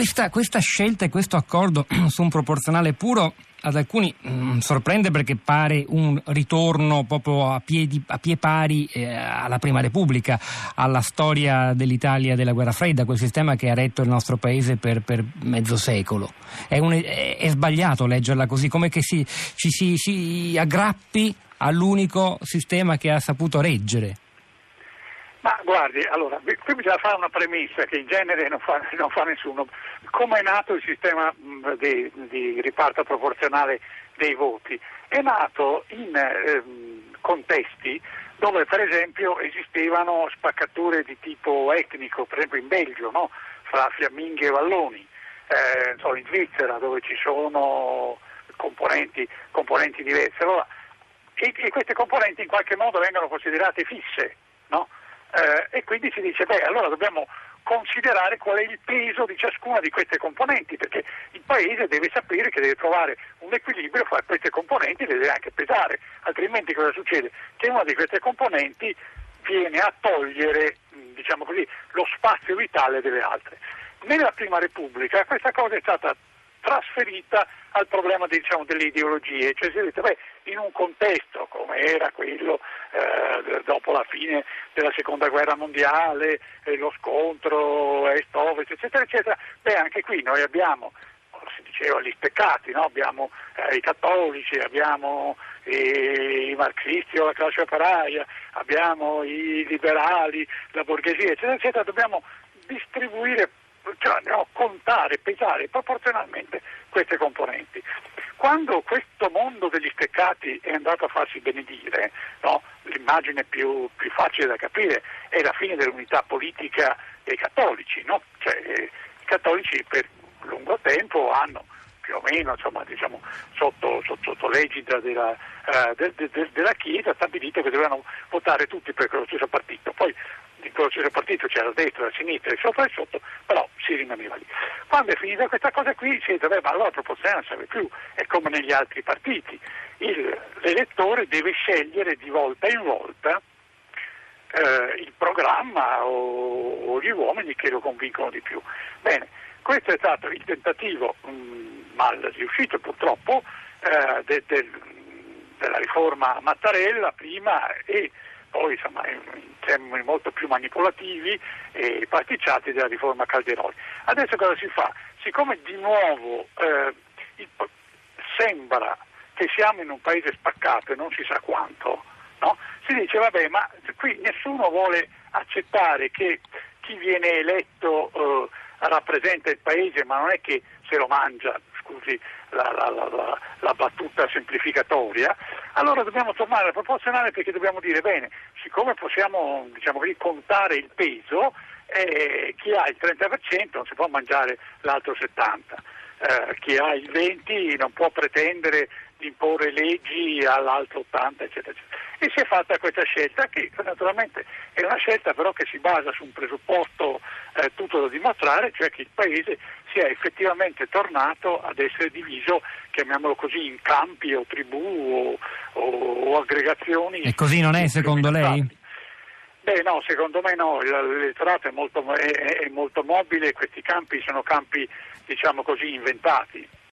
questa, questa scelta e questo accordo su un proporzionale puro ad alcuni mh, mm, sorprende perché pare un ritorno proprio a, piedi, a pie pari eh, alla Prima Repubblica, alla storia dell'Italia della guerra fredda, quel sistema che ha retto il nostro paese per, per mezzo secolo. È, un, è, è, sbagliato leggerla così, come che si, ci si, si aggrappi all'unico sistema che ha saputo reggere. Ma guardi, allora, qui bisogna fare una premessa che in genere non fa, non fa nessuno. Come è nato il sistema di, di, riparto proporzionale dei voti? È nato in eh, contesti dove per esempio esistevano spaccature di tipo etnico, per esempio in Belgio, no? fra fiamminghi e valloni, eh, so, in Svizzera dove ci sono componenti, componenti diverse. Allora, e, e, queste componenti in qualche modo vengono considerate fisse. No? Eh, e quindi si dice beh allora dobbiamo considerare qual è il peso di ciascuna di queste componenti, perché il Paese deve sapere che deve trovare un equilibrio fra queste componenti e deve anche pesare, altrimenti cosa succede? Che una di queste componenti viene a togliere diciamo così, lo spazio vitale delle altre. Nella Prima Repubblica questa cosa è stata trasferita al problema diciamo, delle ideologie, cioè si è detto beh, in un contesto come era quello eh, dopo la fine della seconda guerra mondiale, eh, lo scontro est-ovest, eccetera, eccetera, beh anche qui noi abbiamo si diceva gli speccati, no? abbiamo eh, i cattolici, abbiamo i marxisti o la classe operaia, abbiamo i liberali, la borghesia, eccetera, eccetera, dobbiamo distribuire cioè no, contare, pesare proporzionalmente queste componenti. Quando questo mondo degli steccati è andato a farsi benedire, no, l'immagine più, più, facile da capire è la fine dell'unità politica dei cattolici, no? cioè, eh, i cattolici per lungo tempo hanno più o meno insomma, diciamo, sotto, sotto, sotto l'egida della, uh, de, de, de, della Chiesa stabilito che dovevano votare tutti per quello stesso partito. Poi in quello stesso partito c'era la destra, la sinistra, il sopra e sotto, però si rimaneva lì. Quando è finita questa cosa qui si dice, ma allora la proporzionale non serve più, è come negli altri partiti. Il, l'elettore deve scegliere di volta in volta eh, il programma o, o, gli uomini che lo convincono di più. Bene, questo è stato il tentativo mh, mm, mal riuscito purtroppo eh, de, de, della riforma Mattarella prima e poi insomma, in termini molto più manipolativi e pasticciati della riforma Calderoli. Adesso cosa si fa? Siccome di nuovo eh, il, sembra che siamo in un paese spaccato e non si sa quanto, no? si dice vabbè ma qui nessuno vuole accettare che chi viene eletto eh, rappresenta il paese ma non è che se lo mangia, scusi la, la, la, la, battuta semplificatoria, allora dobbiamo tornare al proporzionale perché dobbiamo dire bene, siccome possiamo diciamo così, contare il peso, eh, chi ha il 30% non si può mangiare l'altro 70%. Eh, chi ha il 20 non può pretendere di imporre leggi all'altro 80, eccetera, eccetera. E si è fatta questa scelta che naturalmente è una scelta però che si basa su un presupposto eh, tutto da dimostrare, cioè che il Paese sia effettivamente tornato ad essere diviso, chiamiamolo così, in campi o tribù o, o, o aggregazioni. E così non è secondo lei? Beh no, secondo me no, l'elettorato è molto, è, è molto mobile, questi campi sono campi diciamo così inventati.